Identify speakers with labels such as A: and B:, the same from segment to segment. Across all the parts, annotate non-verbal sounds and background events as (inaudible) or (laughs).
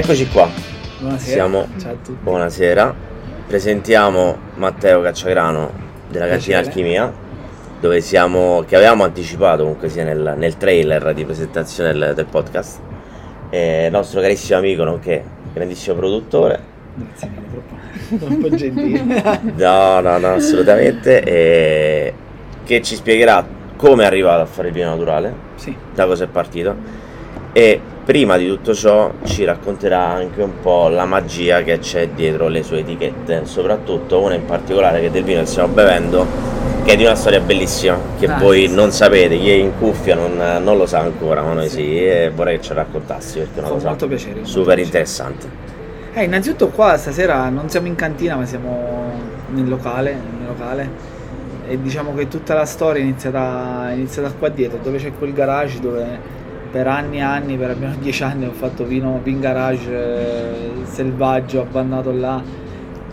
A: Eccoci qua.
B: Buonasera.
A: Siamo-
B: Ciao a tutti.
A: Buonasera. Presentiamo Matteo Cacciagrano della Cantina. Alchimia, dove siamo, che avevamo anticipato comunque sia nel, nel trailer di presentazione del, del podcast. E il nostro carissimo amico, nonché grandissimo produttore.
B: Grazie mille, troppo, troppo gentile. (laughs)
A: No, no, no, assolutamente. e che ci spiegherà come è arrivato a fare il vino naturale,
B: sì,
A: da cosa è partito. E prima di tutto ciò ci racconterà anche un po' la magia che c'è dietro le sue etichette, soprattutto una in particolare che del vino che stiamo bevendo, che è di una storia bellissima, che
B: Ah,
A: voi
B: sì.
A: non sapete, chi è in cuffia non, non lo sa ancora, ma noi
B: Sì.
A: sì, e vorrei che ci raccontassi perché è una
B: con
A: cosa
B: molto piacere. molto
A: super
B: piacere.
A: interessante.
B: Eh, innanzitutto qua stasera non siamo in cantina ma siamo nel locale, nel locale e diciamo che tutta la storia è iniziata, è iniziata qua dietro dove c'è quel garage dove per anni e anni, per almeno (laughs) dieci anni ho fatto vino in garage eh, selvaggio, abbandonato là.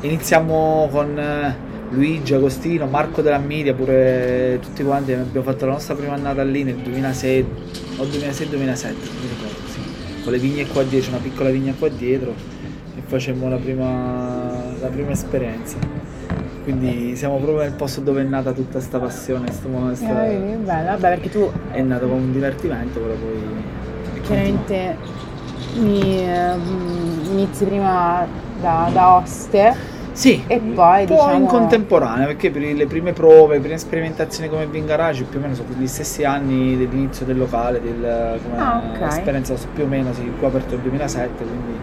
B: Iniziamo con eh, Luigi, Agostino, Marco della Media, pure tutti quanti abbiamo fatto la nostra prima annata lì nel 2006 o 2006-2007, non mi ricordo, sì. Con le vigne qua dietro, una piccola vigna qua dietro e facemmo la prima, la prima esperienza. Quindi siamo proprio nel posto dove è nata tutta questa passione, sto- sta-
C: Eh, bello, vabbè perché tu
B: è nato come un divertimento, però poi
C: chiaramente mi, ehm, inizi prima da, da oste
B: Sì,
C: e poi
B: un po'
C: diciamo
B: in contemporanea, perché per le prime prove, le prime sperimentazioni come Vin Garage più o meno sono gli stessi anni dell'inizio del locale, del, come
C: Ah, ok.
B: esperienza più o meno, sì, qua aperto nel 2007, quindi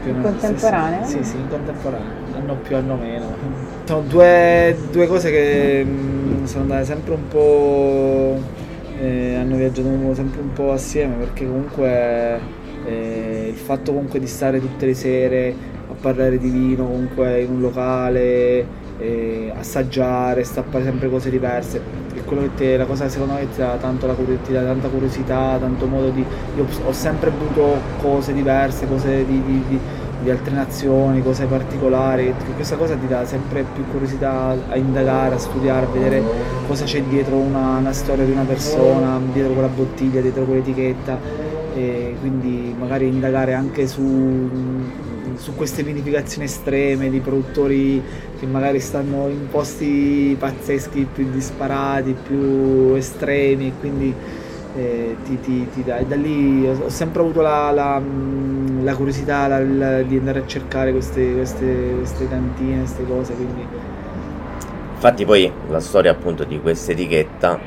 B: più o
C: In
B: meno
C: contemporanea?
B: Sì, sì, in contemporanea, anno più, anno meno. Sono due, due cose che mh, sono andate sempre un po', eh, hanno viaggiato sempre un po' assieme, perché comunque eh, il fatto comunque di stare tutte le sere a parlare di vino comunque in un locale, eh, assaggiare, stappare sempre cose diverse. È quello che te- la cosa secondo me ti dà tanto la curiosità, tanta curiosità, tanto modo di. Io ho sempre avuto cose diverse, cose di, di- di- di altre nazioni, cose particolari. Questa cosa ti dà sempre più curiosità a indagare, a studiare, a vedere cosa c'è dietro una, una storia di una persona, dietro quella bottiglia, dietro quell'etichetta e quindi magari indagare anche su, su queste vinificazioni estreme di produttori che magari stanno in posti pazzeschi, più disparati, più estremi quindi eh, ti, ti- ti dà. E da lì ho, sempre avuto la, la, mh, la curiosità la- la- di andare a cercare queste, queste, queste cantine, queste cose, quindi
A: Infatti poi la storia appunto di questa etichetta,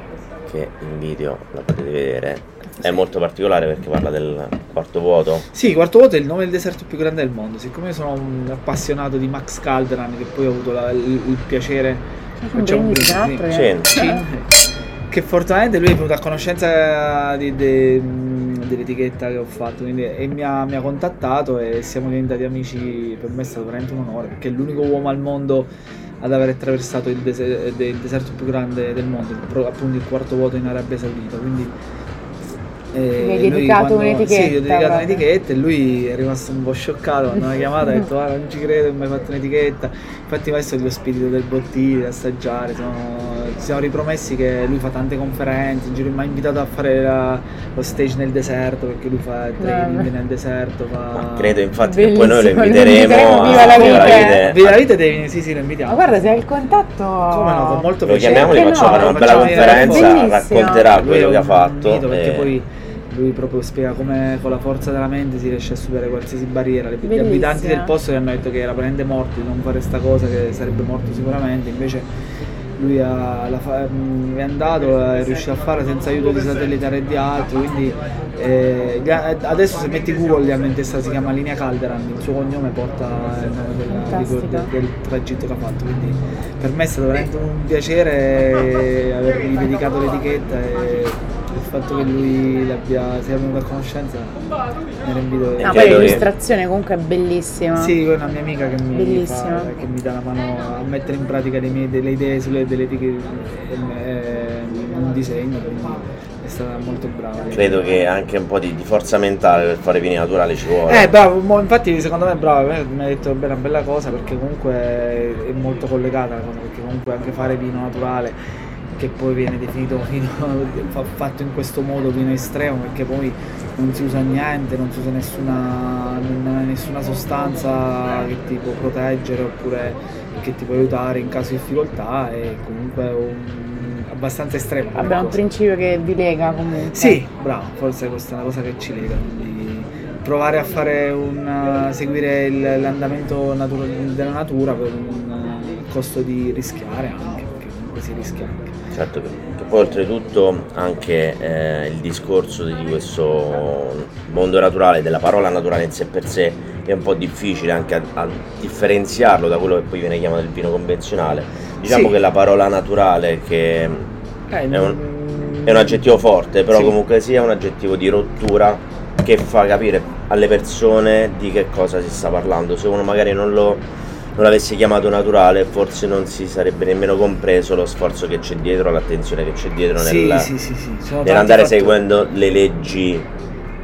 A: che in video la potete vedere, è molto particolare perché parla del quarto vuoto.
B: Sì, Quarto Vuoto è il nome del deserto più grande del mondo. Siccome io sono un appassionato di Max Calderan, che poi ho avuto la- il, il piacere Facciamo un
C: brindisi,
B: brindisi,
C: no?
B: Che fortunatamente lui è venuto a conoscenza di- de- dell'etichetta che ho fatto quindi- e mi ha, mi ha contattato e siamo diventati amici. Per me è stato veramente un onore perché è l'unico uomo al mondo ad aver attraversato il, dese- il deserto più grande del mondo, appunto il quarto vuoto in Arabia Saudita. Quindi, eh,
C: Gli hai dedicato un'etichetta,
B: Sì, gli ho dedicato
C: proprio.
B: un'etichetta e lui è rimasto un po' scioccato quando mi ha chiamato e ha detto "Ah, non ci credo, mi hai fatto un'etichetta. Infatti questo è lo spirito del bottiglie, da assaggiare. Siamo- ci siamo ripromessi che lui fa tante conferenze, in giro mi ha invitato a fare la- lo stage nel deserto perché lui fa training
C: Vabbè.
B: nel deserto. Fa...
A: Ma credo infatti che poi noi lo
C: Bellissimo, lo
A: inviteremo
C: viva la vita.
B: Viva la vita devi, sì sì lo invitiamo.
C: Ma guarda, se hai il contatto...
B: Come no, con molto
A: Lo
B: piacere.
A: chiamiamo, gli facciamo
C: no?
A: una bella conferenza,
C: Bellissimo.
A: racconterà quello che ha fatto.
B: perché
A: e-
B: poi lui proprio spiega come con la forza della mente si riesce a superare qualsiasi barriera. Le- Gli
C: Bellissimo.
B: abitanti del posto gli hanno detto che era prende morto di non fare sta cosa, che sarebbe morto sicuramente, invece lui ha- fa- mh, è andato, è riuscito a farla senza aiuto di satellitare e di altro, quindi eh, ha- adesso se metti Google gli hanno in testa si chiama Linea Calderan, il suo cognome porta il nome del, del- del tragitto che ha fatto, quindi per me è stato veramente un piacere avergli dedicato l'etichetta e il fatto che lui l'abbia, sia venuto a conoscenza mi era invito
C: No, poi l'illustrazione comunque è bellissima.
B: sì, è una mia amica che mi, fa, che mi dà la mano a mettere in pratica le mie- delle idee sulle delle etichette e un disegno, quindi è stata molto brava.
A: Credo che anche un po' di, di forza mentale per fare vini naturali ci vuole.
B: Eh, bravo, mo- infatti secondo me è bravo, eh, mi ha detto beh, una bella cosa perché comunque è molto collegata la cosa, perché comunque anche fare vino naturale che poi viene definito (laughs) fa- fatto in questo modo vino estremo perché poi non si usa niente, non si usa nessuna, nessuna sostanza che ti può proteggere oppure che ti può aiutare in caso di difficoltà e comunque un- abbastanza estremo.
C: Abbiamo un principio che vi lega comunque.
B: Sì, bravo, forse questa è una cosa che ci lega, quindi provare a fare un, seguire il- l'andamento natura- della natura per un eh, costo di rischiare anche, perché comunque si rischia anche.
A: Certo, che che poi oltretutto anche eh, il discorso di questo mondo naturale, della parola naturale in sé per sé, è un po' difficile anche a, a differenziarlo da quello che poi viene chiamato il vino convenzionale. Diciamo
B: Sì.
A: che la parola naturale, che
B: Eh,
A: è un,
B: mm,
A: è un aggettivo forte, però
B: Sì.
A: comunque sia un aggettivo di rottura che fa capire alle persone di che cosa si sta parlando. Se uno magari non lo non l'avesse chiamato naturale, forse non si sarebbe nemmeno compreso lo sforzo che c'è dietro, l'attenzione che c'è dietro
B: Sì,
A: nel,
B: sì, sì,
A: nell'andare seguendo le leggi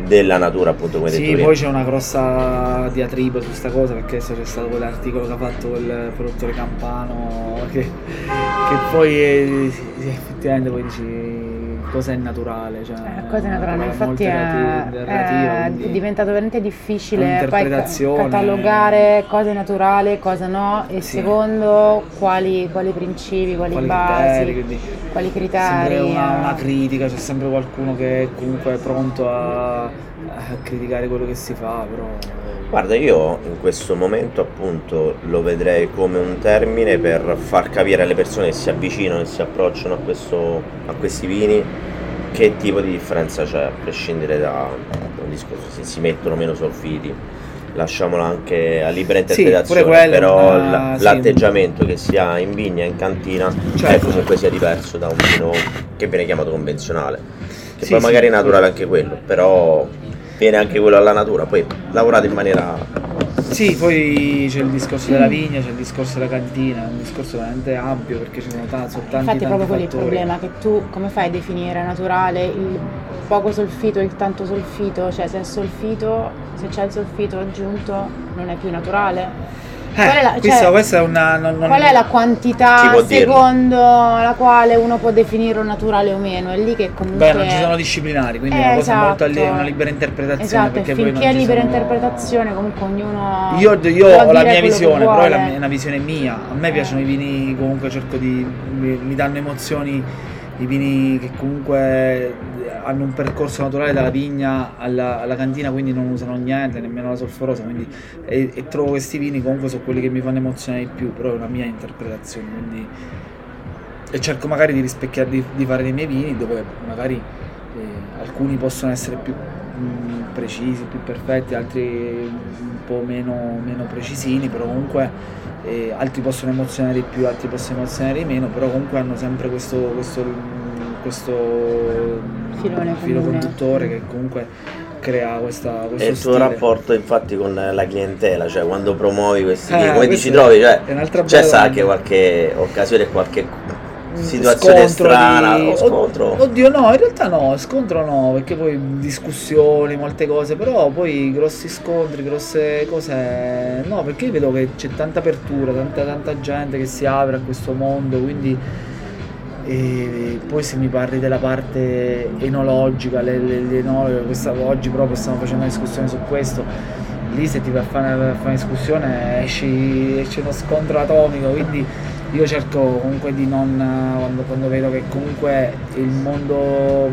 A: della natura, appunto come detto
B: Sì,
A: prima.
B: poi c'è una grossa diatriba su sta cosa perché adesso c'è stato quell'articolo che ha fatto quel produttore campano che, che poi eh, sì, effettivamente poi dici cosa è naturale. Cioè,
C: Eh, cosa è naturale, infatti è,
B: relati- relativa,
C: è
B: quindi-
C: diventato veramente difficile poi catalogare cosa è naturale, cosa no e
B: Sì.
C: secondo quali, quali principi, quali,
B: quali
C: basi,
B: criteri,
C: quali
B: sempre
C: criteri.
B: una,
C: eh.
B: una critica, c'è sempre qualcuno che è comunque pronto a, a criticare quello che si fa, però
A: Guarda, io in questo momento appunto lo vedrei come un termine per far capire alle persone che si avvicinano e si approcciano a, questo, a questi vini che tipo di differenza c'è, a prescindere da, un discorso se si mettono meno solfiti. Lasciamolo anche a libera
B: Sì,
A: interpretazione,
B: pure quello,
A: però
B: sì.
A: l'atteggiamento che si ha in vigna e in cantina è
B: Certo.
A: comunque sia diverso da un vino che viene chiamato convenzionale. Che
B: Sì,
A: poi
B: sì,
A: magari è
B: sì.
A: naturale anche quello, però viene anche quello alla natura, poi lavorato in maniera
B: Sì, poi c'è il discorso della vigna, c'è il discorso della cantina, è un discorso veramente ampio perché ci sono, ta- sono tanti,
C: Infatti è
B: tanti
C: proprio quello il problema, che tu come fai a definire naturale il poco solfito e il tanto solfito? Cioè se è solfito, se c'è il solfito aggiunto non è più naturale?
B: Eh,
C: Qual è la-
B: questa,
C: cioè,
B: questa è una... non- non-
C: Qual è la quantità
A: può dirlo?
C: secondo la quale uno può definirlo naturale o meno? È lì che comunque...
B: Beh, non ci sono disciplinari, quindi è
C: Eh,
B: una cosa molto
C: esatto.
B: li- una libera interpretazione.
C: Esatto,
B: perché
C: finché è libera
B: sono-
C: interpretazione comunque ognuno...
B: Io, io ho la mia visione, però è, la è una visione mia. A me piacciono i vini, comunque cerco di. mi, mi danno emozioni. I vini che comunque hanno un percorso naturale dalla vigna alla, alla cantina, quindi non usano niente, nemmeno la solforosa. Quindi, e, e trovo questi vini comunque sono quelli che mi fanno emozionare di più, però è una mia interpretazione. Quindi, e cerco magari di rispecchiare, di, di fare dei miei vini dove magari eh, alcuni possono essere più mh, precisi, più perfetti, altri un po' meno, meno precisini, però comunque eh, altri possono emozionare di più, altri possono emozionare di meno, però comunque hanno sempre questo, questo, questo
C: Filone
B: filo
C: comune.
B: conduttore che comunque crea questa, questo
A: E il tuo
B: stile.
A: rapporto infatti con la clientela, cioè quando promuovi questi
B: Eh,
A: come ti ci trovi? Cioè, c'è
B: bella
A: sta anche qualche occasione, qualche
B: Mm,
A: situazione
B: scontro
A: strana
B: di-
A: o scontro?
B: Oddio no, in realtà no, scontro no, perché poi discussioni, molte cose, però poi grossi scontri, grosse cose no, perché io vedo che c'è tanta apertura, tanta, tanta gente che si apre a questo mondo, quindi e poi se mi parli della parte enologica, le, le, le enologhe, questa- oggi proprio stiamo facendo una discussione su questo, lì se ti vai a fare, una discussione esci, esce uno scontro atomico, quindi io cerco comunque di non, quando, quando vedo che comunque il mondo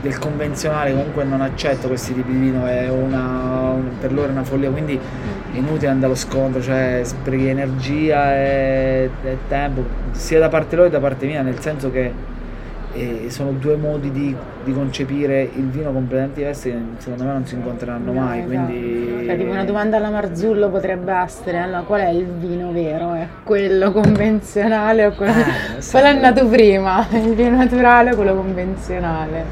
B: del convenzionale comunque non accetta questi tipi di vino, è una, per loro è una follia, quindi inutile andare allo scontro, cioè sprechi energia e, e tempo, sia da parte loro che da parte mia, nel senso che eh, sono due modi di, di concepire il vino completamente diversi che secondo me non si incontreranno
C: No,
B: mai,
C: esatto.
B: quindi...
C: Cioè, tipo una domanda alla Marzullo potrebbe essere, allora, qual è il vino vero? È quello convenzionale o quello...
B: Eh,
C: Qual è nato prima? (laughs) Il vino naturale o quello convenzionale?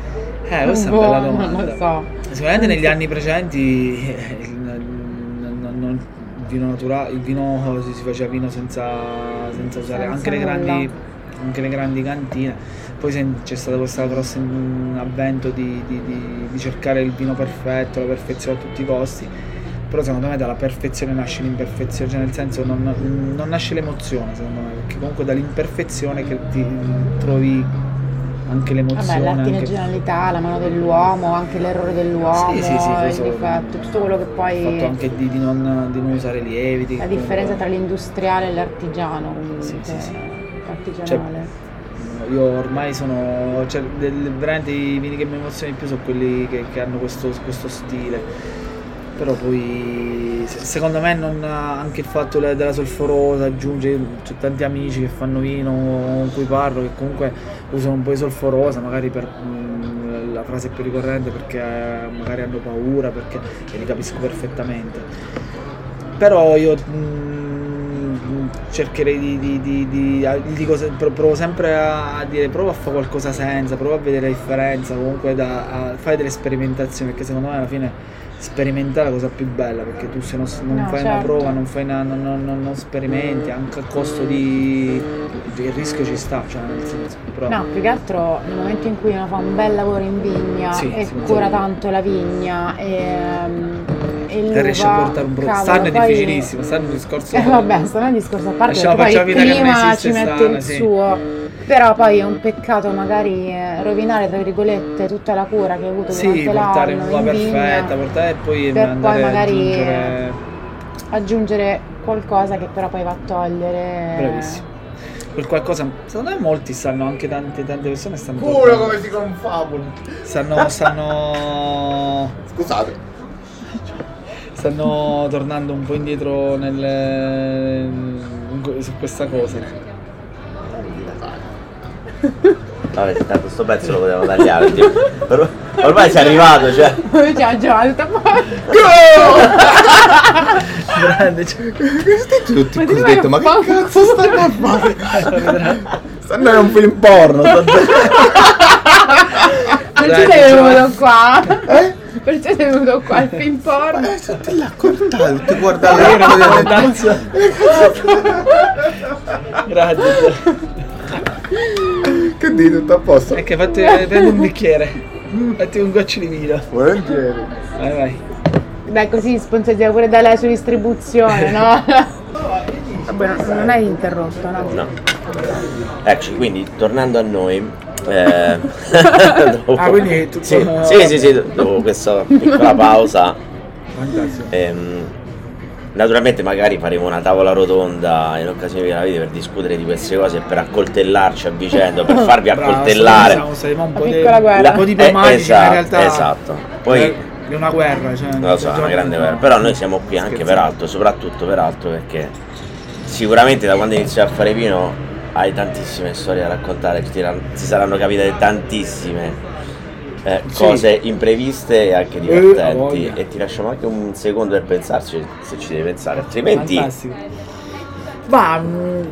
B: Eh, questa è una bella domanda.
C: Non lo so.
B: Sicuramente negli anni precedenti eh, il, non- non- non- il vino naturale, il vino si, si faceva vino senza, senza usare
C: Senza
B: anche le, grandi, anche le grandi cantine. Poi c'è stato questo grosso mm, avvento di, di- di- di cercare il vino perfetto, la perfezione a tutti i costi. però secondo me dalla perfezione nasce l'imperfezione, cioè nel senso non, non nasce l'emozione secondo me, perché comunque dall'imperfezione che ti trovi anche l'emozione.
C: Vabbè, anche... la mano dell'uomo, anche l'errore dell'uomo, sì, sì, sì, il so, difetto, tutto quello che poi...
B: Il fatto anche di, di, non, di non, usare lieviti.
C: La differenza tra l'industriale e l'artigiano, quindi sì, sì, sì. artigianale.
B: Cioè, io ormai sono, cioè, del, veramente i vini che mi emozionano di più sono quelli che, che hanno questo, questo stile però poi secondo me non, anche il fatto della solforosa aggiunge c'è tanti amici che fanno vino con cui parlo che comunque usano un po' di solforosa magari per mh, la frase più ricorrente perché magari hanno paura perché e li capisco perfettamente. Però io mh, cercherei di, di, di, di dico, provo sempre a dire prova a fare qualcosa senza prova a vedere la differenza comunque da, a fare delle sperimentazioni perché secondo me alla fine sperimentare la cosa più bella perché tu se non, non no, fai certo. una prova, non, fai una, non, non, non, sperimenti, anche a costo di... il rischio ci sta, cioè nel senso,
C: però... No, più che altro nel momento in cui uno fa un bel lavoro in vigna sì, e cura tanto la vigna e, e l'uva,
B: riesce a portare un prodotto. Stanno è poi... difficilissimo, stanno un discorso...
C: Eh vabbè, stanno un discorso a parte, poi prima ci mette il sì. suo però poi è un peccato magari eh, rovinare, tra virgolette, tutta la cura che hai avuto
B: sì,
C: durante
B: l'anno. portare uva perfetta, portare e poi
C: per poi magari aggiungere... aggiungere qualcosa che però poi va a togliere.
B: Bravissimo. Quel qualcosa, secondo me molti sanno, anche tante, tante persone stanno...
D: Pure come si confabula!
B: Stanno, stanno...
D: Scusate.
B: Stanno tornando un po' indietro nel, su questa cosa.
A: Vabbè, tanto sto pezzo lo potevamo tagliare. Or- ormai sei arrivato, cioè.
C: Ciao Giovanni,
D: Grande, cioè, tutti ma così detto, ma che cazzo stanno a fare? (laughs) stanno a un film porno.
C: Perché sei venuto qua? Eh? Perché sei venuto qua al film porno?
D: Eh, te l'ha contato, ti guarda la (laughs)
B: Grazie
D: che dite, tutto a posto?
B: Che fatti, prendi un bicchiere, fatti un goccio di vino.
D: Volentieri.
B: Vai, vai.
C: Beh, così sponsorizziamo pure da lei su distribuzione, no? (laughs) Vabbè, non hai interrotto, no?
A: No. Eccoci, quindi tornando a noi.
B: Eh, (laughs) dopo, ah, quindi tutto
A: sì, sì, sì, sì, dopo questa piccola (laughs) pausa. Fantastico. Ehm, Naturalmente magari faremo una tavola rotonda in occasione della video per discutere di queste cose e per accoltellarci a vicenda, per (laughs) farvi accoltellare.
B: Bravo, saremo un po', di, un po' diplomatici eh, esatto, in realtà.
A: Esatto. Poi
B: è una guerra, cioè,
A: non lo so, è una grande guerra. Però noi siamo qui anche per altro, soprattutto per altro perché sicuramente da quando inizi a fare vino hai tantissime storie da raccontare, ti, ti saranno capitate tantissime eh, cose sì. impreviste e anche divertenti. Eh, e ti lasciamo anche un secondo per pensarci se ci devi pensare, altrimenti.
B: Fantastico. Ma mm,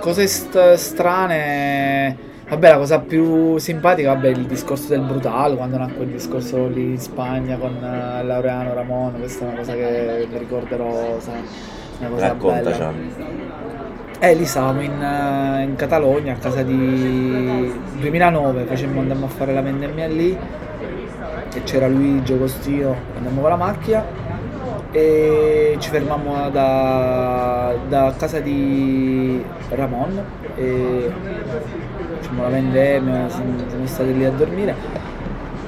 B: cose st- strane. Vabbè, la cosa più simpatica, vabbè, il discorso del brutale, quando nacque il discorso lì in Spagna con uh, Laureano Ramon, questa è una cosa che mi ricorderò, sai, una cosa
A: Raccontaci.
B: bella. Eh, lì stavamo in, eh, in, Catalogna a casa di 2009, facemmo, andammo a fare la vendemmia lì e c'era Luigi Costino, andammo con la macchina e ci fermammo da, da casa di Ramon e facciamo la vendemmia, siamo, siamo stati lì a dormire.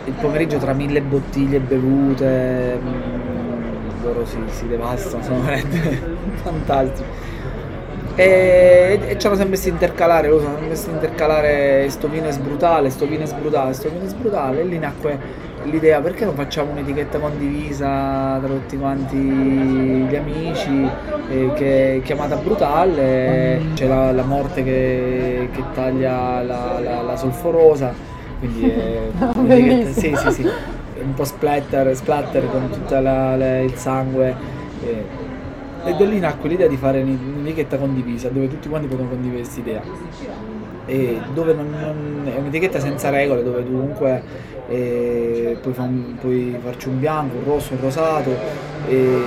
B: Il pomeriggio tra mille bottiglie bevute, mm, loro si, si devastano, sono veramente (laughs) fantastici e, e ci hanno sempre visto intercalare, lo so, hanno visto intercalare sto vino è brutale, sto vino è brutale, sto vino è brutale e lì nacque l'idea perché non facciamo un'etichetta condivisa tra tutti quanti gli amici eh, che è chiamata brutale, c'è la, la morte che, che taglia la, la, la, solforosa, quindi è (laughs) un'etichetta, sì, sì, sì, un po' splatter, splatter con tutto il sangue. Eh, e da lì nacque l'idea di fare un'etichetta condivisa, dove tutti quanti potevano condividere questa idea. E dove non, non, è un'etichetta senza regole, dove tu comunque eh, puoi, fa un, puoi, farci un bianco, un rosso, un rosato. E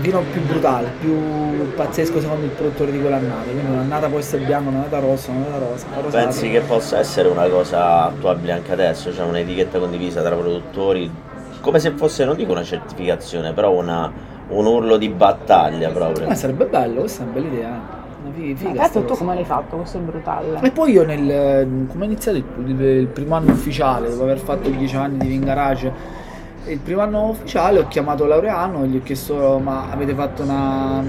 B: vino più brutale, più pazzesco secondo il produttore di quell'annata. Quindi un'annata può essere bianca, un'annata rossa, un'annata rosa. rosata.
A: Pensi che possa essere una cosa attuabile anche adesso? Cioè un'etichetta condivisa tra produttori? Come se fosse, non dico una certificazione, però una, un urlo di battaglia proprio.
B: Ma sarebbe bello, questa è una bella idea.
C: Cazzo, tu come l'hai fatto? Questo è brutale.
B: E poi io nel come ho iniziato il, il primo anno ufficiale, dopo aver fatto 10 anni di Vingarage, il primo anno ufficiale ho chiamato Laureano e gli ho chiesto ma avete fatto una.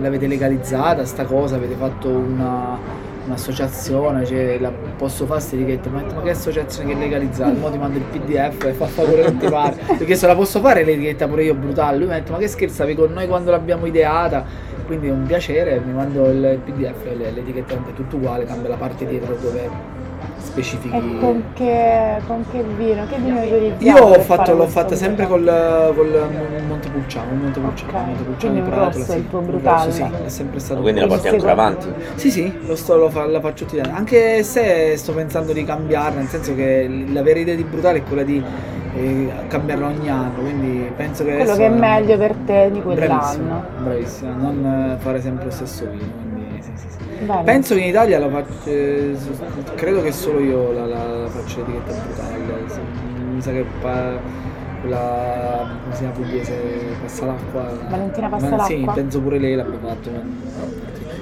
B: l'avete legalizzata sta cosa, avete fatto una, un'associazione, cioè la, posso fare questa etichetta? Ma, ma che associazione che legalizzata? Ora ti mando il pdf e fa quello che ti pare. Ho chiesto la posso fare l'etichetta pure io brutale? Lui mi ha detto ma che scherzavi con noi quando l'abbiamo ideata? Quindi è un piacere, mi mando il pdf, l'etichetta è tutto uguale, cambia la parte dietro dove specifichi.
C: E con che, con che vino? Che vino hai utilizzato?
B: Io ho fatto, l'ho fatta sempre
C: brutale?
B: col, col Montepulciano, il Montepulciano,
C: Ok,
B: il Montepulciano di
C: un
B: Pratola,
C: rosso
B: sì,
C: il tuo brutale.
B: rosso, sì, è sempre stato
A: Quindi la porti ancora avanti?
B: sì, sì, lo sto, lo fa- la faccio tutti gli anni. Anche se sto pensando di cambiarla, nel senso che la vera idea di Brutale è quella di eh, cambiarla ogni anno, quindi penso che
C: Quello che è meglio per te di quell'anno.
B: bravissima, non eh, fare sempre lo stesso vino, quindi sì, sì, sì.
C: Bene.
B: Penso che in Italia la faccio, eh, credo che solo io la, la, la faccio l'etichetta brutale, mi sa che pa- quella, come si chiama pugliese, passa l'acqua.
C: Valentina
B: Ma
C: Passalacqua?
B: Sì, penso pure lei l'abbia fatto.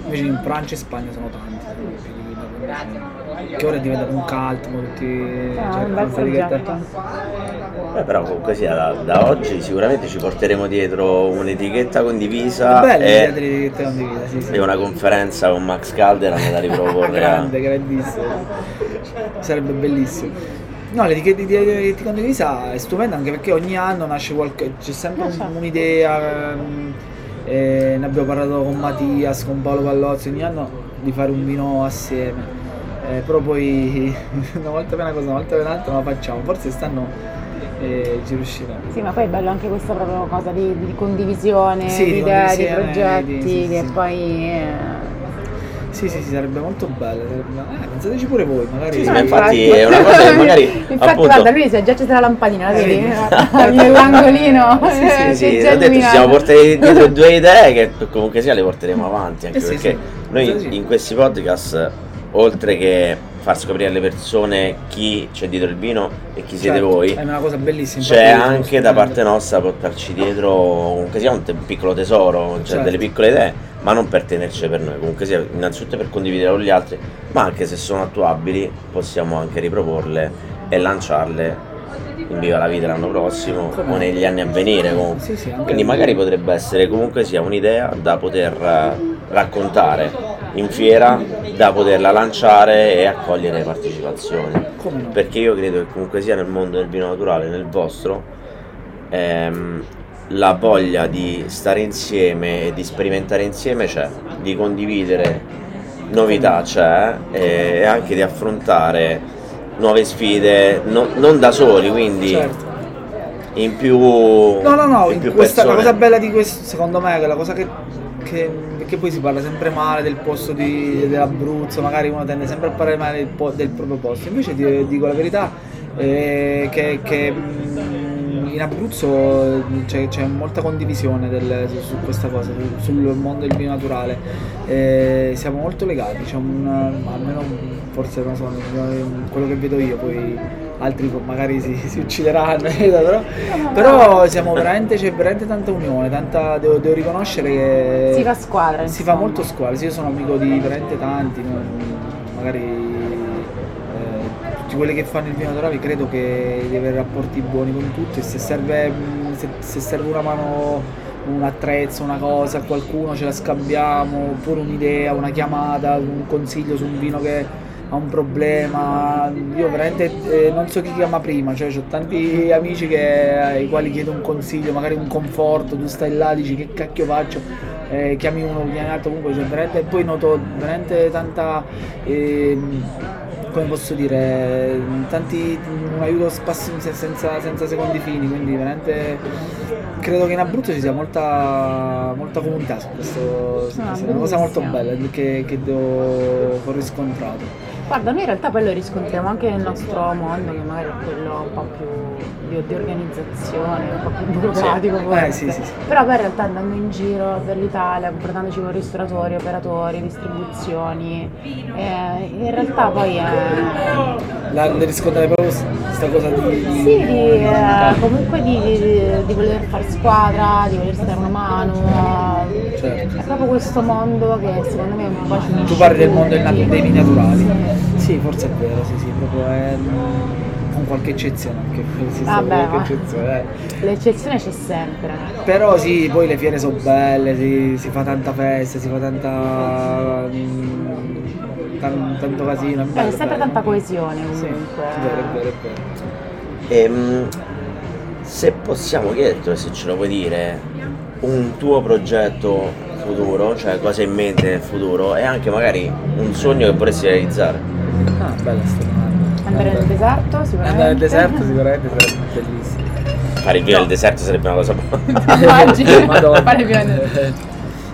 B: Invece in Francia e Spagna sono tanti. Che ora è diventato un cult, tutti...
C: Ah,
B: cioè,
C: un bel
B: questa etichetta-
C: progetto.
A: Eh, però comunque sia da, da oggi sicuramente ci porteremo dietro un'etichetta condivisa
B: bella
A: e,
B: dell'etichetta condivisa, sì, sì.
A: e una conferenza con Max Calderan da riproporre a... (laughs)
B: grande, grandissimo. Sarebbe bellissimo. No, l'etichetta di etichetta condivisa è stupenda anche perché ogni anno nasce qualche. c'è sempre un-
C: Esatto.
B: un'idea. eh, ne abbiamo parlato con Mattias, con Paolo Pallozzi, ogni anno di fare un vino assieme. Eh, però poi (laughs) una volta per una cosa, una volta per un'altra la facciamo. Forse quest'anno eh, ci riusciremo.
C: Sì, ma poi è bello anche questa proprio cosa di, di condivisione,
B: Sì,
C: di idee, di progetti,
B: di- sì, sì,
C: che
B: sì.
C: poi... eh,
B: Sì, sì, sì, sarebbe molto bello. sarebbe- Eh, pensateci pure voi, magari.
A: Sì, sì, ma infatti è una cosa che (laughs) magari,
C: Infatti
A: appunto-
C: guarda, lui si è già accesa la lampadina, la vedi? (laughs) Nell'angolino.
B: Sì, sì,
A: Sì, sì, ho detto ci siamo portati dietro due idee che comunque sia le porteremo avanti, anche
B: Eh sì,
A: perché
B: sì.
A: noi
B: Sì, sì.
A: in questi podcast, oltre che far scoprire alle persone chi c'è dietro il vino e chi siete
B: Certo,
A: voi,
B: È una cosa bellissima.
A: c'è anche da parte nostra portarci dietro comunque sia un, te- un piccolo tesoro, cioè
B: Certo.
A: delle piccole idee, ma non per tenerci per noi, comunque sia innanzitutto per condividere con gli altri, ma anche se sono attuabili possiamo anche riproporle e lanciarle in Viva la Vita l'anno prossimo
B: Come
A: o negli anni a venire comunque.
B: Sì, sì,
A: Quindi magari potrebbe essere comunque sia un'idea da poter raccontare in fiera, da poterla lanciare e accogliere partecipazioni. Perché io credo che comunque sia nel mondo del vino naturale, nel vostro, ehm, la voglia di stare insieme e di sperimentare insieme c'è, di condividere novità c'è e e anche di affrontare nuove sfide, no- non da soli, quindi
B: Certo.
A: in più,
B: No, no, no,
A: in
B: in questa, la cosa bella di questo, secondo me, che la cosa che, che- perché poi si parla sempre male del posto di- dell'Abruzzo, magari uno tende sempre a parlare male del, po- del proprio posto, invece ti dico la verità, eh, che, che, mm, in Abruzzo c'è, c'è molta condivisione del- su, su questa cosa, su- sul mondo del vino naturale, Eh, siamo molto legati, un, almeno forse so, quello che vedo io, poi altri magari si, si uccideranno, (laughs) però, però siamo veramente, c'è veramente tanta unione, tanta, devo, devo riconoscere che
C: Si fa squadra,
B: si fa molto squadra, sì, io sono amico di veramente tanti, magari eh, tutti quelli che fanno il vino naturale credo che di avere rapporti buoni con tutti e se serve, mh, se, se serve una mano un attrezzo, una cosa, a qualcuno ce la scambiamo, oppure un'idea, una chiamata, un consiglio su un vino che ha un problema. Io veramente eh, non so chi chiama prima, cioè ho tanti amici che- ai quali chiedo un consiglio, magari un conforto, tu stai là, dici che cacchio faccio, eh, chiami uno, chiami l'altro, comunque cioè, veramente, e poi noto veramente tanta... ehm, come posso dire, tanti, un aiuto spasso senza, senza secondi fini, quindi veramente credo che in Abruzzo ci sia molta, molta comunità su questo, su
C: Ah,
B: è una cosa molto bella che, che ho riscontrato.
C: Guarda, noi in realtà poi lo riscontriamo anche nel nostro mondo, che magari è quello un po' più di, di organizzazione, un po' più burocratico.
B: Sì. Eh, sì, sì, sì.
C: Però poi in realtà andando in giro per l'Italia, confrontandoci con ristoratori, operatori, distribuzioni, eh, in realtà poi è...
B: La, riscontrare proprio questa cosa di... di-
C: Sì, di, eh, comunque di, di- voler fare squadra, di volersi dare una mano.
B: Certo.
C: È proprio questo mondo che secondo me un po' ci unisce
B: Tu parli del mondo nat- dei naturali.
C: Sì.
B: Sì, forse è vero, sì, sì, proprio è... con qualche eccezione anche,
C: Vabbè,
B: qualche eccezione, eh.
C: L'eccezione c'è sempre.
B: Però sì, poi le fiere sono belle, si, si fa tanta festa, si fa tanta... tan- tanto casino, è bello,
C: c'è sempre
B: bello.
C: tanta coesione
B: Sì,
C: comunque.
B: è vero, è vero, è vero.
A: Ehm, se possiamo chiederti, se ce lo puoi dire, un tuo progetto futuro, cioè cosa hai in mente nel futuro e anche magari un sogno che vorresti realizzare.
B: Ah, bella sta.
C: Andare nel deserto sicuramente.
B: Andare nel deserto sicuramente sarebbe bellissimo.
A: Fare il vino nel deserto sarebbe una cosa buona. (laughs)
B: Madonna.
C: fare più nel- (laughs)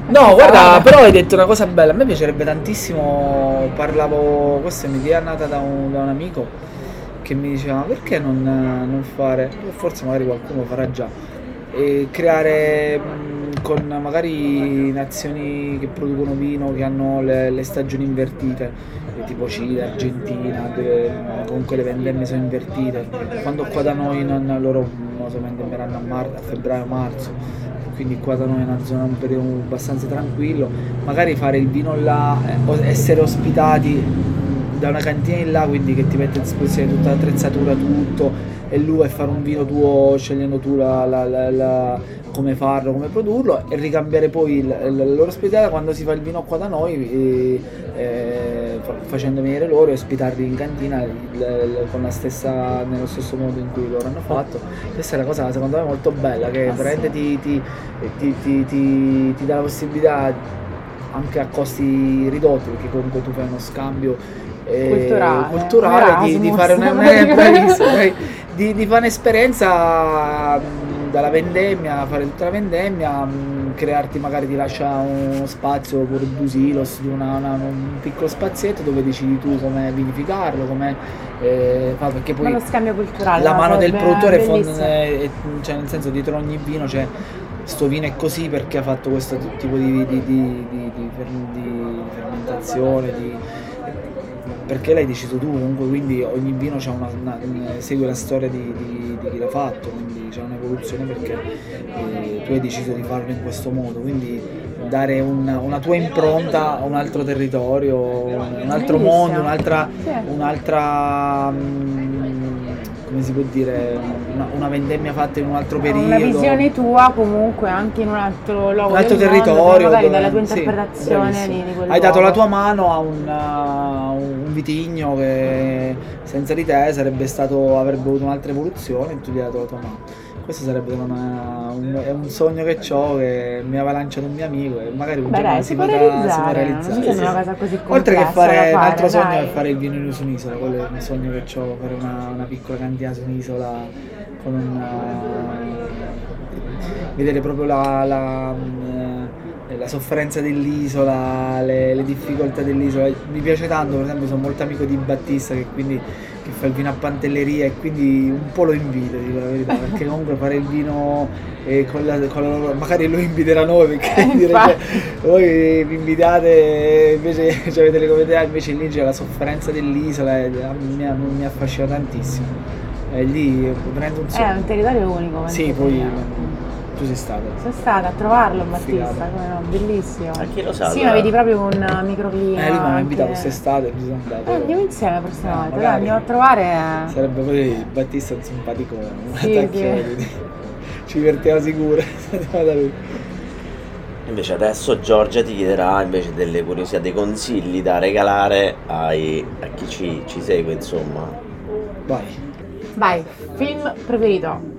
B: No, guarda, però hai detto una cosa bella. A me piacerebbe tantissimo. Parlavo. Questa è un'idea nata da un, da un amico che mi diceva: "Ma perché non, non fare? Forse magari qualcuno farà già. E creare con magari nazioni che producono vino che hanno le, le stagioni invertite, tipo Cile, Argentina, dove comunque le vendemmie sono invertite. Quando qua da noi non, loro non so, vendemmeranno a, mar- a febbraio-marzo quindi qua da noi è una zona un periodo abbastanza tranquillo, magari fare il vino là, eh, essere ospitati da una cantina in là, quindi che ti mette a disposizione tutta l'attrezzatura, tutto, e lui e fare un vino tuo scegliendo tu la- la- la- come farlo, come produrlo, e ricambiare poi il- la loro ospitalità quando si fa il vino qua da noi, e, eh, fa- facendo venire loro e ospitarli in cantina il- il- con la stessa, nello stesso modo in cui loro hanno fatto. Questa è una cosa secondo me molto bella, che
C: Ah,
B: veramente ti- ti- ti- ti dà la possibilità anche a costi ridotti, perché comunque tu fai uno scambio eh,
C: Culturale,
B: culturale di, di fare una, (laughs) eh, di, di fare un'esperienza dalla vendemmia, fare tutta la vendemmia, mh, crearti magari ti lascia uno spazio per due silos, di una- una- un piccolo spazietto dove decidi tu come vinificarlo, come eh, fa- perché poi
C: Ma lo scambio culturale.
B: la
C: no,
B: mano del produttore fond- è- cioè nel senso dietro ogni vino c'è sto vino è così perché ha fatto questo tipo di, di- di- di fermentazione di- perché l'hai deciso tu comunque quindi ogni vino una, una- segue la storia di, di- di chi l'ha fatto quindi c'è un'evoluzione perché eh, tu hai deciso di farlo in questo modo quindi dare una, una tua impronta a un altro territorio un altro mondo un'altra un'altra mm, come si può dire una, una vendemmia fatta in un altro periodo
C: Una visione tua comunque anche in un altro luogo
B: un altro
C: del mondo,
B: territorio
C: magari
B: dove-
C: dalla tua
B: sì,
C: interpretazione
B: bravissimo.
C: di, di
B: hai dato la
C: luogo.
B: tua mano a un, a un vitigno che senza di te sarebbe stato avrebbe avuto un'altra evoluzione e tu gli hai dato la tua mano questo sarebbe una- un, è un sogno che ho che mi aveva lanciato un mio amico e magari un
C: Beh,
B: giorno
C: dai,
B: si, potrà,
C: realizzare, non
B: sì,
C: una cosa così
B: oltre che fare
C: da
B: un
C: fare,
B: altro sogno
C: dai.
B: è fare il vino su un'isola quello è un sogno che ho fare una, una piccola cantina su un'isola con una vedere proprio la, la, eh, la sofferenza dell'isola, le, le difficoltà dell'isola. Mi piace tanto, per esempio, sono molto amico di Battista che quindi fa il vino a Pantelleria e quindi un po' lo invito, dico la verità, perché (laughs) comunque fare il vino eh, con la, con la loro- magari lo inviterà noi (laughs) perché
C: Eh,
B: dire, cioè, voi vi invitate invece (laughs) cioè, avete le comodità invece lì c'è la sofferenza dell'isola e a- mi, mi affascina tantissimo. E lì prendo un
C: È
B: sogno.
C: un territorio unico.
B: Sì, poi
C: sia.
B: Tu sei stato.
C: Sono stata a trovarlo Battista, come no, bellissimo.
A: A chi lo sa,
C: Sì, ma vedi proprio un microclima.
B: Eh, lui mi
C: anche-
B: invitato quest'estate e ci sono andato.
C: Eh, andiamo insieme la prossima
B: Eh,
C: volta, dai, andiamo a trovare.
B: Sarebbe poi Battista un simpaticone, un
C: Sì,
B: attacchione. (laughs) Ci divertiva sicuro (laughs) andiamo da lui.
A: Invece adesso Giorgia ti chiederà invece delle curiosità, dei consigli da regalare ai- a chi ci, ci segue, insomma.
B: Vai.
C: Vai, film preferito.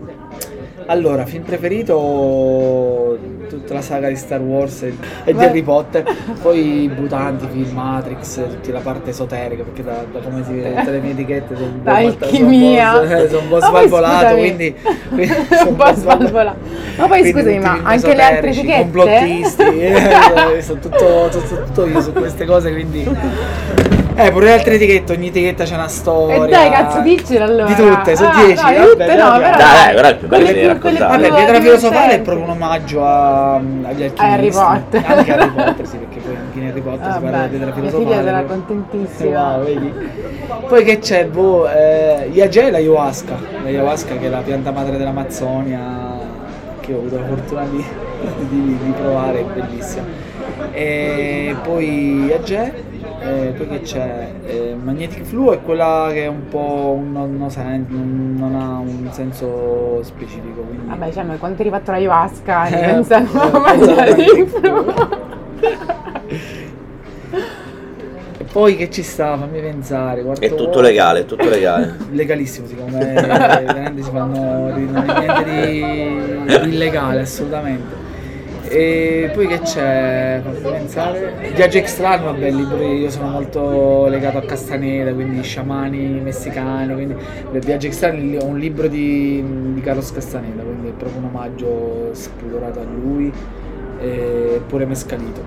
B: Allora, film preferito tutta la saga di Star Wars e, e di Harry Potter, poi i butanti, film Matrix, tutta la parte esoterica, perché da, da come si vede tutte le mie etichette sono un po',
C: Alchimia.
B: sono un po', sono un po' svalvolato, quindi, (laughs) quindi
C: un po' svalvolato. Ma poi
B: quindi
C: scusami, ma anche le altre etichette?
B: complottisti, (laughs) eh, sono tutto, tutto, tutto io su queste cose, quindi... Eh, pure le altre etichette, ogni etichetta c'è una storia.
C: E dai, cazzo, diccela allora.
B: Di tutte, sono
C: Ah,
B: 10.
C: no, di
B: vabbè,
C: tutte no, però-
A: Dai, dai, però il più bello
C: Quelle
A: devi
C: più- quelle
A: raccontare.
B: Vabbè, Pietra Filosofale è proprio un omaggio a, agli alchimisti.
C: Harry Potter.
B: Anche Harry (laughs) Potter, sì, perché poi anche in Harry Potter si parla di Pietra
C: mia
B: Filosofale.
C: figlia sarà
B: però-
C: contentissima.
B: Wow, vedi? Poi che c'è? Boh, eh, Yagé e l'ayahuasca. L'ayahuasca che è la pianta madre dell'Amazzonia, che ho avuto la fortuna di, (laughs) di- di provare, è bellissima. E poi Yagé, eh, poi che c'è? Eh, Magnetic Flu è quella che è un po' un non, non sen- non- non ha un senso specifico. Quindi...
C: Vabbè, diciamo, quando ti hai fatto la ayahuasca,
B: Eh, (laughs)
C: pensano
B: eh,
C: a
B: pensavo
C: mangiare
B: Magnetic
C: di
B: Flu. E poi che ci sta? Fammi pensare.
A: È tutto legale, è tutto legale. (laughs)
B: legalissimo secondo me veramente si fanno non è niente di illegale assolutamente e poi che c'è? Pensare Viaggio Extrano vabbè il libro io sono molto legato a Castaneda quindi sciamani messicani quindi Viaggio Extrano è un libro di, di Carlos Castaneda quindi è proprio un omaggio spudorato a lui e pure Mescalito.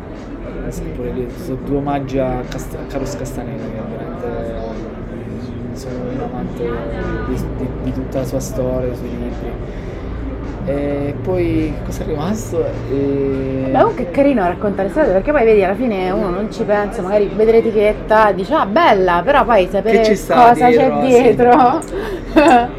B: Pure lì, sono due omaggi a, Cast- Carlos Castaneda che veramente sono un amante di, di- di tutta la sua storia, i suoi libri. E poi cosa è rimasto? E...
C: Beh, comunque è carino raccontare storie perché poi vedi alla fine uno non ci pensa, magari vede l'etichetta e dice ah bella, però poi sapere
B: Che
C: cosa
B: dietro,
C: c'è
B: sì.
C: dietro. (laughs)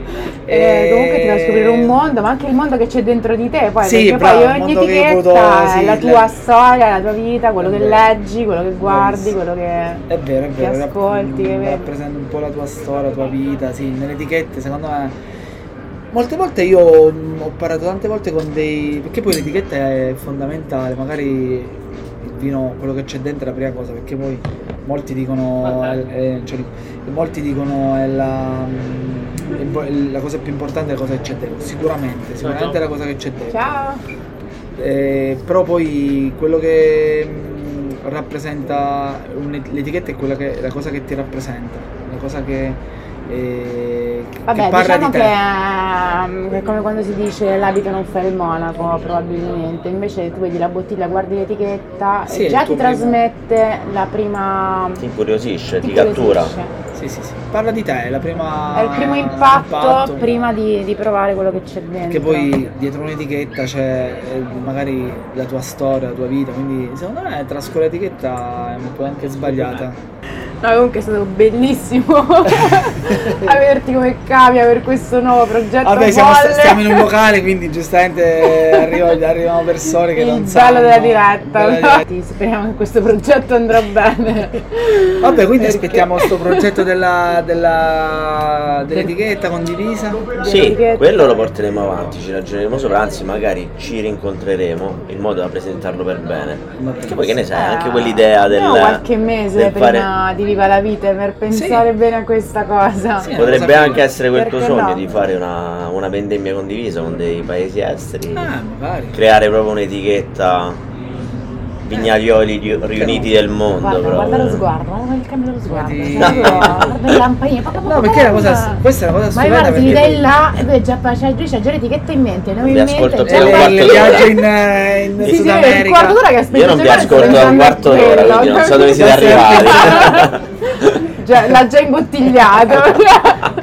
C: eh,
B: E-
C: comunque ti fa scoprire un mondo, ma anche il mondo che c'è dentro di te, poi
B: Sì,
C: perché
B: bravo,
C: poi ogni
B: che
C: etichetta
B: potuto-
C: è
B: sì,
C: la
B: le-
C: tua storia, la tua vita, quello che leggi, quello che guardi, quello che.
B: È vero, è
C: che
B: vero,
C: ascolti, che vedi.
B: rappresenta un po' la tua storia, la tua vita, sì, nelle etichette secondo me molte volte io mh, ho parlato tante volte con dei perché poi l'etichetta è fondamentale, magari il vino, quello che c'è dentro è la prima cosa, perché poi molti dicono è- è- cioè, molti dicono è la, è la cosa più importante è la cosa che c'è dentro, sicuramente, sicuramente è la cosa che c'è dentro.
C: Ciao!
B: Eh, però poi quello che mh, rappresenta un- l'etichetta è quella che, la cosa che ti rappresenta, la cosa che, eh, che
C: Vabbè,
B: parla
C: diciamo
B: di te.
C: che ehm, è come quando si dice l'abito non fa il monaco, probabilmente. Invece tu vedi la bottiglia, guardi l'etichetta
B: Sì,
C: e già ti
B: primo-
C: trasmette la prima.
A: Ti incuriosisce, ti,
C: ti
A: cattura.
B: Sì, sì, sì. Parla di te, è la prima
C: È il primo impatto,
B: impatto.
C: prima di, di provare quello che c'è dentro.
B: Che poi dietro un'etichetta c'è eh, magari la tua storia, la tua vita, quindi secondo me trascorrere l'etichetta è un po' anche sbagliata.
C: No, comunque è stato bellissimo (laughs) averti come cavia per questo nuovo progetto.
B: Vabbè, siamo, stiamo in un locale, quindi giustamente arriva- arrivano persone che
C: il
B: non
C: bello
B: sanno.
C: della diretta.
B: Diretta.
C: Sì, Speriamo che questo progetto andrà bene.
B: Vabbè, quindi
C: Perché-
B: aspettiamo questo progetto della, della- dell'etichetta condivisa.
A: Sì,
C: etichette.
A: quello lo porteremo avanti, ci ragioneremo sopra, anzi magari ci rincontreremo in modo da presentarlo per bene. Perché poi che ne sai, anche quell'idea del...
C: No, qualche mese
A: del
C: prima
A: fare-
C: di Viva la Vita per pensare bene a questa cosa.
B: Sì.
A: Potrebbe anche essere quel tuo sogno
C: no?
A: di fare una, una vendemmia condivisa con dei paesi esteri,
B: Ah, magari.
A: creare proprio un'etichetta vignaioli ri- riuniti del mondo.
C: Guarda, guarda lo sguardo, guarda il cambio dello sguardo. Guarda il lampadino.
B: No, perché è una cosa- questa è una cosa
C: Ma
B: stupenda
C: guarda, ti dai là e poi già c'è già, già l'etichetta in mente,
A: Vi
C: in
A: ascolto
C: già
A: un quarto d'ora.
B: viaggio in, eh, in
C: Sì,
B: Sud
C: sì,
B: America.
C: quarto d'ora che aspetta.
A: Io non vi ascolto da un quarto d'ora, quindi non so dove siete (laughs) arrivati. (laughs)
C: Già- L'ha già imbottigliato. (laughs)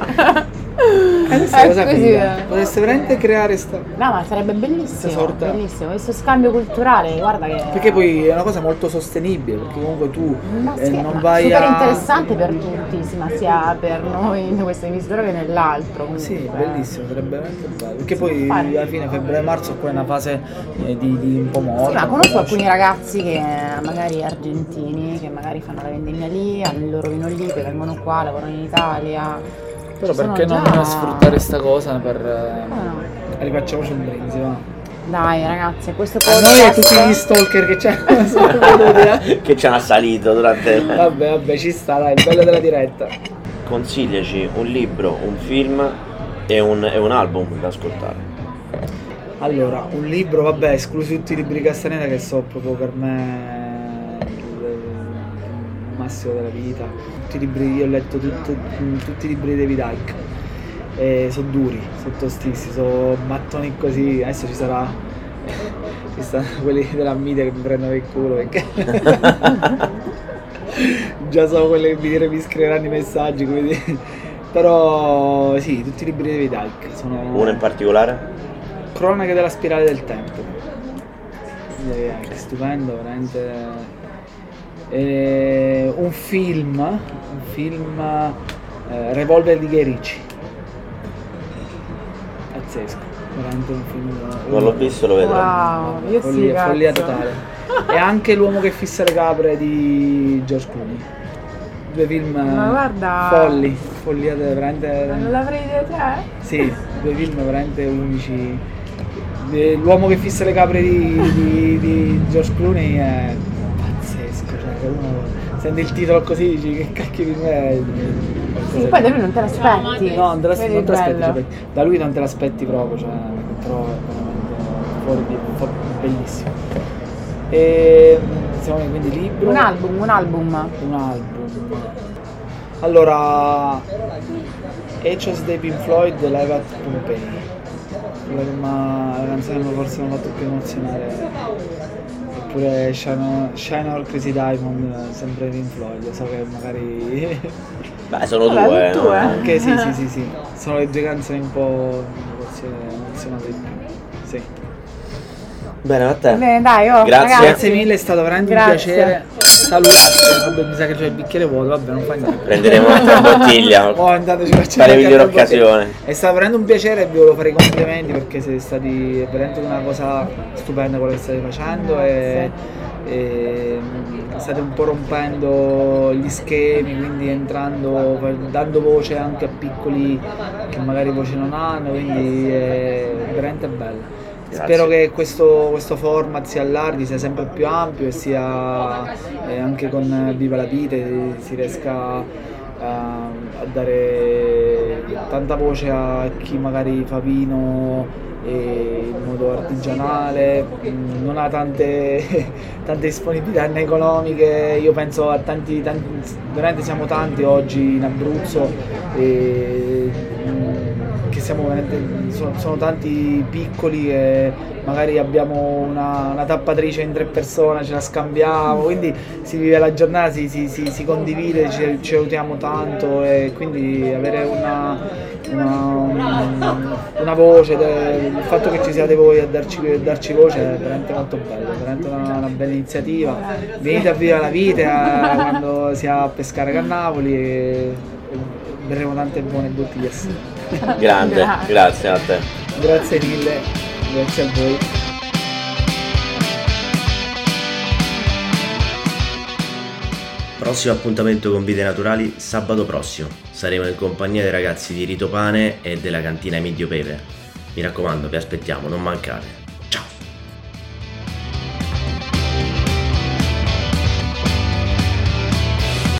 B: Eh, questa è una cosa
C: È così,
B: figa.
C: eh.
B: Potreste veramente creare sta...
C: No, ma sarebbe bellissimo.
B: Sorta-
C: Bellissimo, questo scambio culturale, guarda che.
B: Perché poi è una cosa molto sostenibile, perché comunque tu
C: Ma
B: eh,
C: sì,
B: non vai
C: super
B: a...
C: interessante per tutti, sì, ma sia per noi in questo emisfero che nell'altro. comunque.
B: Sì, bellissimo, sarebbe veramente bello. Perché poi
C: fare.
B: alla fine febbraio-marzo qua è una fase eh, di, di un po' morta.
C: Sì, ma conosco alcuni ragazzi che magari argentini che magari fanno la vendemmia lì, hanno il loro vino lì, poi vengono qua, lavorano in Italia.
B: Però
C: Ci
B: perché non
C: già-
B: sfruttare sta cosa per... eh? Rifacciamoci un brindisi, va.
C: Dai ragazzi, questo
B: A noi e
C: podcast-
B: tutti gli stalker che (laughs) venuti, (laughs) eh.
A: che ci hanno assalito durante il... (laughs)
B: Vabbè, vabbè, ci sta, dai, il bello della diretta.
A: Consigliaci un libro, un film e un, e un album da ascoltare.
B: Allora, un libro, vabbè, esclusi tutti i libri Castaneda che so proprio per me massimo della vita. Tutti i libri, io ho letto tutto, tutti i libri di David Icke. E sono duri, sono tostissimi, sono mattoni così. Adesso ci sarà. (laughs) Ci stanno quelli della media che mi prendono il culo perché. (laughs) Già so quelli che mi, mi scriveranno i messaggi, quindi. Però sì, tutti i libri di David Icke sono.
A: Uno in particolare?
B: Cronache della spirale del tempo. Eh, stupendo, veramente. Eh, un film, un film eh, Revolver di Guy Ricci. Pazzesco, veramente un film.
A: Non l'ho visto, lo vedrò.
C: Wow, io
B: follia,
C: sì,
B: follia totale. e anche L'uomo che fissa le capre di George Clooney. Due film
C: Ma guarda-
B: folli, follia veramente.
C: Non l'avrei idea te?
B: Sì, due film veramente unici. Eh, L'uomo che fissa le capre di, di- di George Clooney è uno sente il titolo così dici che cacchio di me.
C: Sì, poi da lui non te l'aspetti.
B: No, non te l'as-
C: Vedi
B: non te l'aspetti, cioè, da lui non te l'aspetti proprio, cioè, però è veramente fuori di, fuori- bellissimo. E siamo quindi libro.
C: Un album, un album.
B: Un album. Allora, Hechos dei Pink Floyd Live at m'ha- la canzone forse mi ha fatto più emozionare. Oppure Our Crazy Diamond, sempre Pink Floyd. So che magari. (laughs)
A: Beh, sono
C: Vabbè,
A: due,
C: tutte due.
A: no?
B: Anche sì, sì, sì, sì. (laughs) Sono le due canzoni un po' emozionate di più. Sì.
A: Bene, a te.
C: Bene, dai, oh,
A: Grazie.
B: Grazie mille, è stato veramente
C: Grazie.
B: un piacere. Salutare. Vabbè, mi sa che c'è il bicchiere vuoto, vabbè, non fa niente.
A: Prenderemo un'altra (laughs) bottiglia.
B: Oh, intanto ci facciamo
A: Fare migliore occasione.
B: È stato veramente un piacere e vi volevo fare i complimenti perché siete stati veramente una cosa stupenda quello che state facendo e, e, mm, state un po' rompendo gli schemi, quindi entrando, dando voce anche a piccoli che magari voce non hanno, quindi è veramente bello.
A: Grazie.
B: Spero che questo, questo format si allarghi, sia sempre più ampio e sia eh, anche con Viva la Vite si riesca a, a dare tanta voce a chi magari fa vino in modo artigianale, mm, non ha tante, (laughs) tante disponibilità economiche, io penso a tanti, tanti, veramente siamo tanti oggi in Abruzzo e, siamo veramente, sono, sono tanti piccoli e magari abbiamo una, una tappatrice in tre persone, ce la scambiamo, quindi si vive la giornata, si, si- si- si condivide, ci, ci aiutiamo tanto e quindi avere una, una, una voce, il fatto che ci siate voi a darci, a darci voce è veramente molto bello, è veramente una, una bella iniziativa. Venite a Viva la Vita quando si ha a pescare a Napoli e berremo tante buone bottiglie. (laughs)
A: Grande,
C: Grazie.
A: grazie a te.
B: Grazie mille, grazie a voi.
A: Prossimo appuntamento con Vite Naturali sabato prossimo. Saremo in compagnia dei ragazzi di Rito Pane e della cantina Emidio Pepe. Mi raccomando, vi aspettiamo, non mancate.